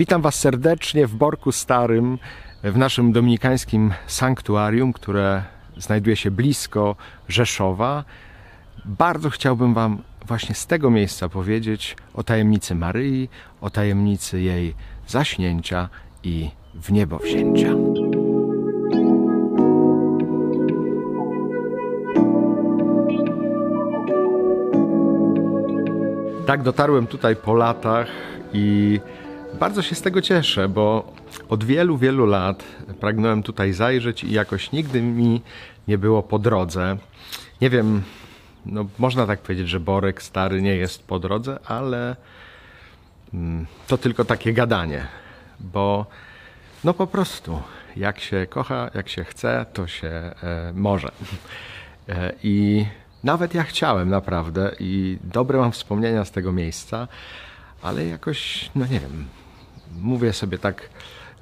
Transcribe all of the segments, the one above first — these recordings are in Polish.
Witam Was serdecznie w Borku Starym, w naszym dominikańskim sanktuarium, które znajduje się blisko Rzeszowa. Bardzo chciałbym Wam właśnie z tego miejsca powiedzieć o tajemnicy Maryi, o tajemnicy jej zaśnięcia i wniebowzięcia. Tak, dotarłem tutaj po latach i bardzo się z tego cieszę, bo od wielu, wielu lat pragnąłem tutaj zajrzeć i jakoś nigdy mi nie było po drodze. Nie wiem, no można tak powiedzieć, że Borek stary nie jest po drodze, ale mm, to tylko takie gadanie, bo no po prostu jak się kocha, jak się chce, to się e, może. E, I nawet ja chciałem naprawdę i dobre mam wspomnienia z tego miejsca, ale jakoś, no nie wiem, mówię sobie tak,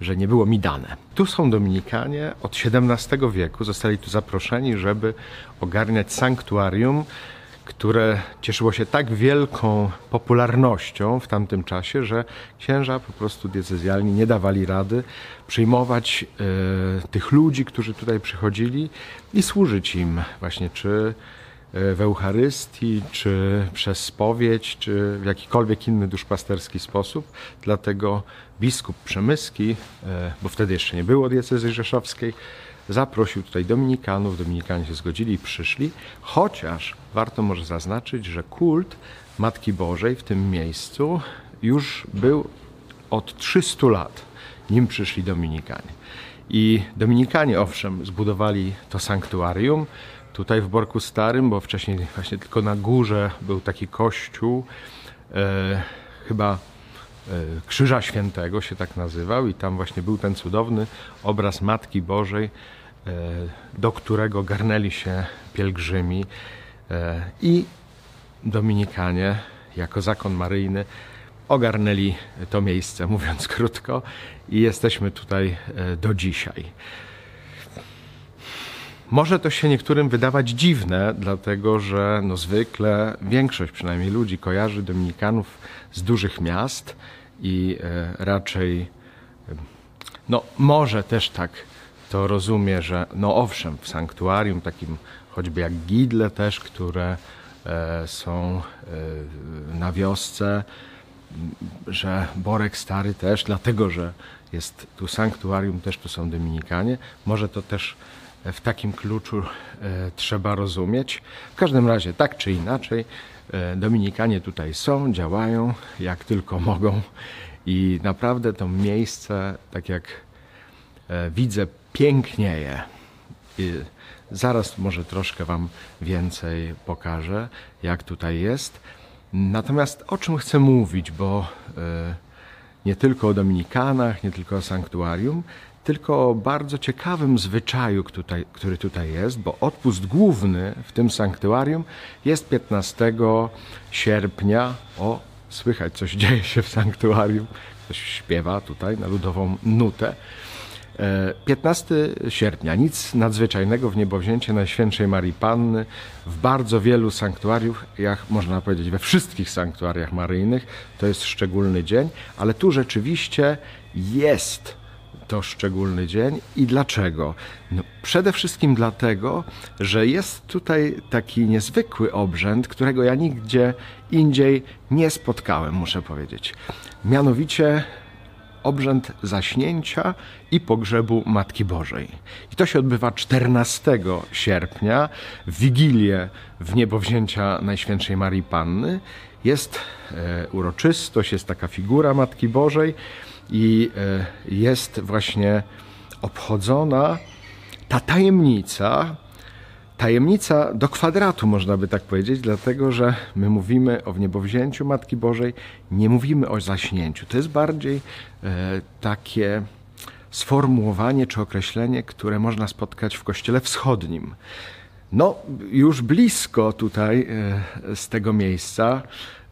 że nie było mi dane. Tu są Dominikanie od XVII wieku, zostali tu zaproszeni, żeby ogarniać sanktuarium, które cieszyło się tak wielką popularnością w tamtym czasie, że księża po prostu diecezjalni nie dawali rady przyjmować e, tych ludzi, którzy tutaj przychodzili i służyć im właśnie, czy w Eucharystii, czy przez spowiedź, czy w jakikolwiek inny duszpasterski sposób. Dlatego biskup Przemyski, e, bo wtedy jeszcze nie było diecezy rzeszowskiej, zaprosił tutaj dominikanów, dominikanie się zgodzili i przyszli, chociaż warto może zaznaczyć, że kult Matki Bożej w tym miejscu już był od 300 lat, nim przyszli dominikanie. I dominikanie owszem zbudowali to sanktuarium, tutaj w Borku Starym, bo wcześniej właśnie tylko na górze był taki kościół, e, chyba e, Krzyża Świętego się tak nazywał i tam właśnie był ten cudowny obraz Matki Bożej, e, do którego garnęli się pielgrzymi e, i Dominikanie jako zakon maryjny ogarnęli to miejsce, mówiąc krótko, i jesteśmy tutaj e, do dzisiaj. Może to się niektórym wydawać dziwne, dlatego że no zwykle większość przynajmniej ludzi kojarzy Dominikanów z dużych miast i e, raczej no może też tak to rozumie, że no owszem, w sanktuarium takim choćby jak Gidle też, które e, są na wiosce, że Borek Stary też, dlatego że jest tu sanktuarium, też tu są Dominikanie. Może to też w takim kluczu e, trzeba rozumieć. W każdym razie, tak czy inaczej, e, Dominikanie tutaj są, działają jak tylko mogą i naprawdę to miejsce, tak jak e, widzę, pięknieje. I zaraz może troszkę Wam więcej pokażę, jak tutaj jest. Natomiast o czym chcę mówić, bo nie tylko o Dominikanach, nie tylko o sanktuarium, tylko o bardzo ciekawym zwyczaju, tutaj, który tutaj jest, bo odpust główny w tym sanktuarium jest 15 sierpnia. O, słychać, coś dzieje się w sanktuarium. Ktoś śpiewa tutaj na ludową nutę. 15 e, sierpnia. Nic nadzwyczajnego w niebowzięcie Najświętszej Marii Panny. W bardzo wielu sanktuariów, jak można powiedzieć, we wszystkich sanktuariach maryjnych, to jest szczególny dzień, ale tu rzeczywiście jest to szczególny dzień i dlaczego? No, przede wszystkim dlatego, że jest tutaj taki niezwykły obrzęd, którego ja nigdzie indziej nie spotkałem, muszę powiedzieć. Mianowicie obrzęd zaśnięcia i pogrzebu Matki Bożej. I to się odbywa 14 sierpnia, w Wigilię w niebowzięcia Najświętszej Marii Panny. Jest e, uroczystość, jest taka figura Matki Bożej, i e, jest właśnie obchodzona ta tajemnica, tajemnica do kwadratu, można by tak powiedzieć, dlatego że my mówimy o wniebowzięciu Matki Bożej, nie mówimy o zaśnięciu. To jest bardziej e, takie sformułowanie czy określenie, które można spotkać w Kościele Wschodnim. No, już blisko tutaj e, z tego miejsca,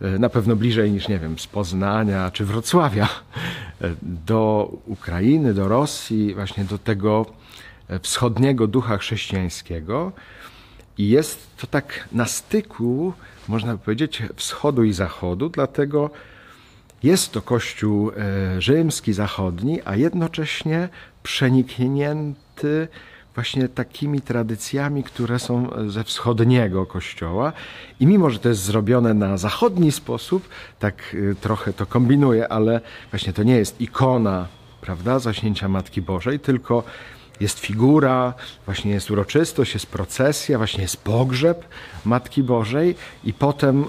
e, na pewno bliżej niż, nie wiem, z Poznania czy Wrocławia, do Ukrainy, do Rosji, właśnie do tego wschodniego ducha chrześcijańskiego. I jest to tak na styku, można powiedzieć, wschodu i zachodu, dlatego Jest to Kościół e, rzymski, zachodni, a jednocześnie przeniknięty właśnie takimi tradycjami, które są ze wschodniego kościoła. I mimo, że to jest zrobione na zachodni sposób, tak e, trochę to kombinuje, ale właśnie to nie jest ikona, prawda, zaśnięcia Matki Bożej, tylko jest figura, właśnie jest uroczystość, jest procesja, właśnie jest pogrzeb Matki Bożej i potem y,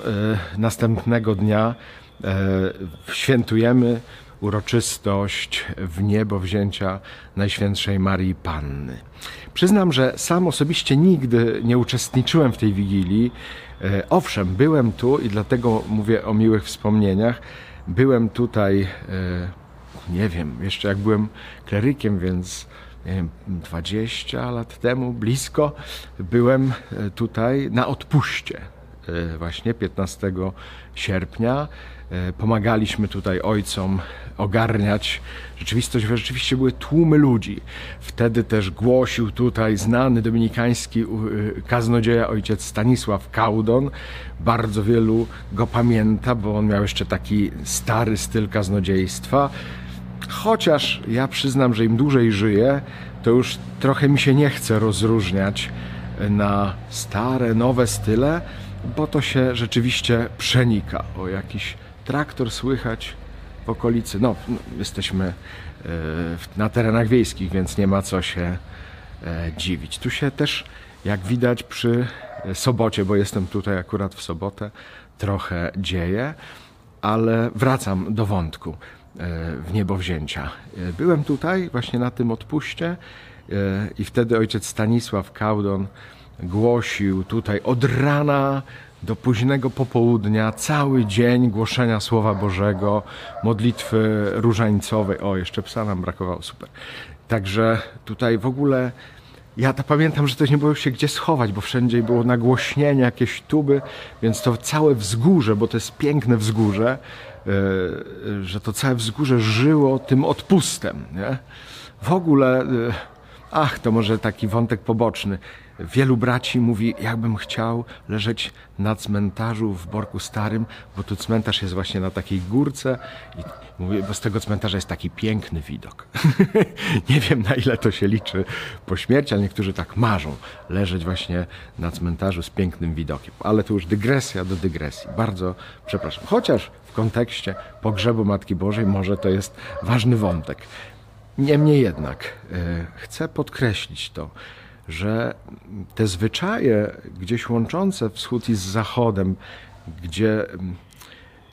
następnego dnia y, świętujemy uroczystość w niebo wzięcia Najświętszej Marii Panny. Przyznam, że sam osobiście nigdy nie uczestniczyłem w tej wigilii. Y, owszem, byłem tu i dlatego mówię o miłych wspomnieniach. Byłem tutaj, nie wiem, jeszcze jak byłem klerykiem, więc 20 lat temu, blisko, byłem e, tutaj na odpuście. E, właśnie 15 sierpnia e, pomagaliśmy tutaj ojcom ogarniać rzeczywistość, bo rzeczywiście były tłumy ludzi. Wtedy też głosił tutaj znany dominikański kaznodzieja ojciec Stanisław Kaudon. Bardzo wielu go pamięta, bo on miał jeszcze taki stary styl kaznodziejstwa. Chociaż ja przyznam, że im dłużej żyję, to już trochę mi się nie chce rozróżniać na stare, nowe style, bo to się rzeczywiście przenika. O jakiś traktor słychać w okolicy. No, no jesteśmy e, na terenach wiejskich, więc nie ma co się e, dziwić. Tu się też, jak widać przy sobocie, bo jestem tutaj akurat w sobotę, trochę dzieje, ale wracam do wątku. E, w niebowzięcia. E, byłem tutaj właśnie na tym odpuście e, i wtedy ojciec Stanisław Kaudon głosił tutaj od rana do późnego popołudnia, cały dzień głoszenia Słowa Bożego, modlitwy różańcowej. O, jeszcze psa nam brakowało, super. Także tutaj w ogóle ja to pamiętam, że też nie było się gdzie schować, bo wszędzie było nagłośnienie, jakieś tuby, więc to całe wzgórze, bo to jest piękne wzgórze, E, że to całe wzgórze żyło tym odpustem. Nie? W ogóle, e, ach, to może taki wątek poboczny. Wielu braci mówi, jakbym chciał leżeć na cmentarzu w Borku Starym, bo tu cmentarz jest właśnie na takiej górce i mówię, bo z tego cmentarza jest taki piękny widok. Nie wiem, na ile to się liczy po śmierci, ale niektórzy tak marzą, leżeć właśnie na cmentarzu z pięknym widokiem. Ale to już dygresja do dygresji. Bardzo przepraszam. Chociaż w kontekście pogrzebu Matki Bożej może to jest ważny wątek. Niemniej jednak yy, chcę podkreślić to, że te zwyczaje gdzieś łączące wschód i z zachodem, gdzie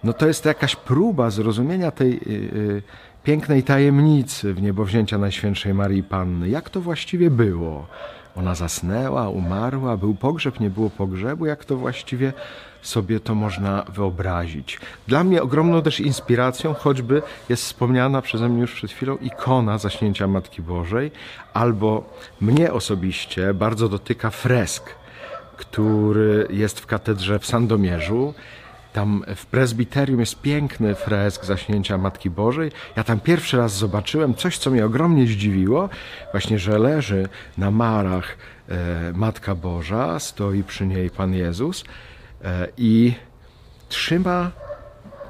no to jest jakaś próba zrozumienia tej yy, pięknej tajemnicy w niebowzięcia Najświętszej Marii Panny. Jak to właściwie było? Ona zasnęła, umarła, był pogrzeb, nie było pogrzebu. Jak to właściwie sobie to można wyobrazić? Dla mnie ogromną też inspiracją choćby jest wspomniana przeze mnie już przed chwilą ikona zaśnięcia Matki Bożej, albo mnie osobiście bardzo dotyka fresk, który jest w katedrze w Sandomierzu tam w prezbiterium jest piękny fresk zaśnięcia Matki Bożej. Ja tam pierwszy raz zobaczyłem coś, co mnie ogromnie zdziwiło. Właśnie, że leży na marach e, Matka Boża, stoi przy niej Pan Jezus i trzyma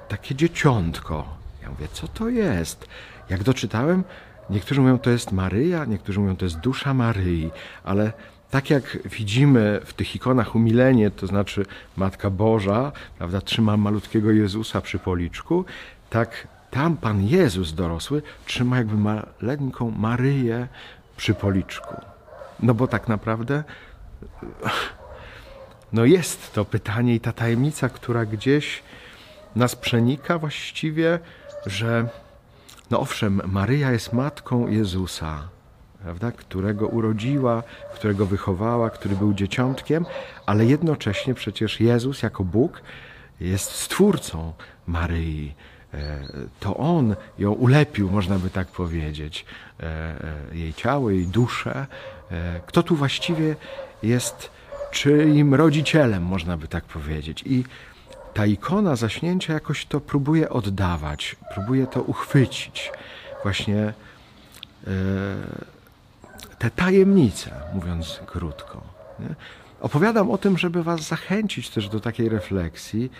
takie dzieciątko. Ja mówię, co to jest? Jak doczytałem, niektórzy mówią, to jest Maryja, niektórzy mówią, to jest dusza Maryi, ale tak jak widzimy w tych ikonach umilenie, to znaczy Matka Boża, prawda, trzyma malutkiego Jezusa przy policzku, tak tam Pan Jezus dorosły trzyma jakby maleńką Maryję przy policzku. No bo tak naprawdę no jest to pytanie i ta tajemnica, która gdzieś nas przenika właściwie, że no owszem, Maryja jest matką Jezusa, prawda, którego urodziła, którego wychowała, który był dzieciątkiem, ale jednocześnie przecież Jezus jako Bóg jest stwórcą Maryi. E, to On ją ulepił, można by tak powiedzieć, e, e, jej ciało, jej duszę. Kto tu właściwie jest czyim rodzicielem, można by tak powiedzieć. I ta ikona zaśnięcia jakoś to próbuje oddawać, próbuje to uchwycić. Właśnie te tajemnice, mówiąc krótko. Nie? Opowiadam o tym, żeby Was zachęcić też do takiej refleksji,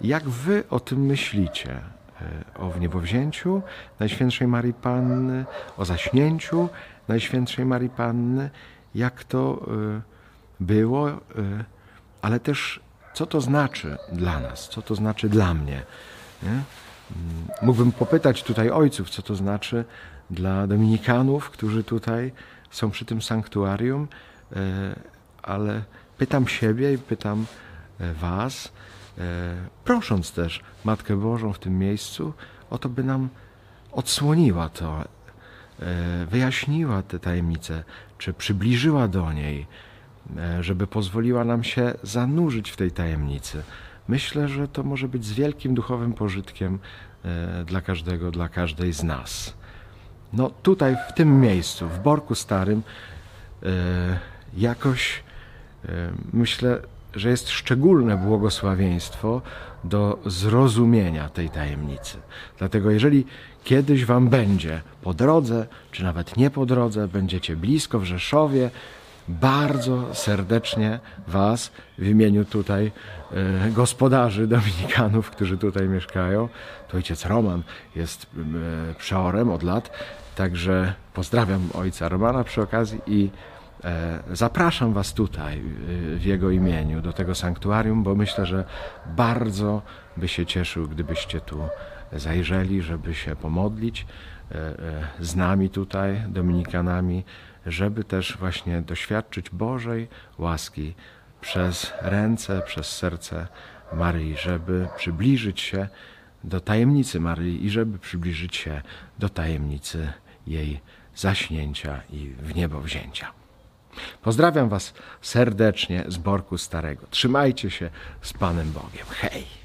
jak Wy o tym myślicie. o wniebowzięciu Najświętszej Marii Panny, o zaśnięciu Najświętszej Marii Panny, jak to e, było, e, ale też co to znaczy dla nas, co to znaczy dla mnie. Nie? Mm, mógłbym popytać tutaj ojców, co to znaczy dla dominikanów, którzy tutaj są przy tym sanktuarium, ale pytam siebie i pytam Was, prosząc też Matkę Bożą w tym miejscu o to, by nam odsłoniła to, wyjaśniła te tajemnice, czy przybliżyła do niej, żeby pozwoliła nam się zanurzyć w tej tajemnicy. Myślę, że to może być z wielkim duchowym pożytkiem dla każdego, dla każdej z nas. No tutaj, w tym miejscu, w Borku Starym, jakoś myślę, że jest szczególne błogosławieństwo do zrozumienia tej tajemnicy. Dlatego, jeżeli kiedyś Wam będzie po drodze, czy nawet nie po drodze, będziecie blisko w Rzeszowie, bardzo serdecznie Was w imieniu tutaj e, gospodarzy dominikanów, którzy tutaj mieszkają, to ojciec Roman jest e, przeorem od lat, także pozdrawiam ojca Romana przy okazji i E, zapraszam Was tutaj w Jego imieniu do tego sanktuarium, bo myślę, że bardzo by się cieszył, gdybyście tu zajrzeli, żeby się pomodlić z nami tutaj, Dominikanami, żeby też właśnie doświadczyć Bożej łaski przez ręce, przez serce Maryi, żeby przybliżyć się do tajemnicy Maryi i żeby przybliżyć się do tajemnicy jej zaśnięcia i w niebo wzięcia. Pozdrawiam Was serdecznie z Borku Starego. Trzymajcie się z Panem Bogiem. Hej!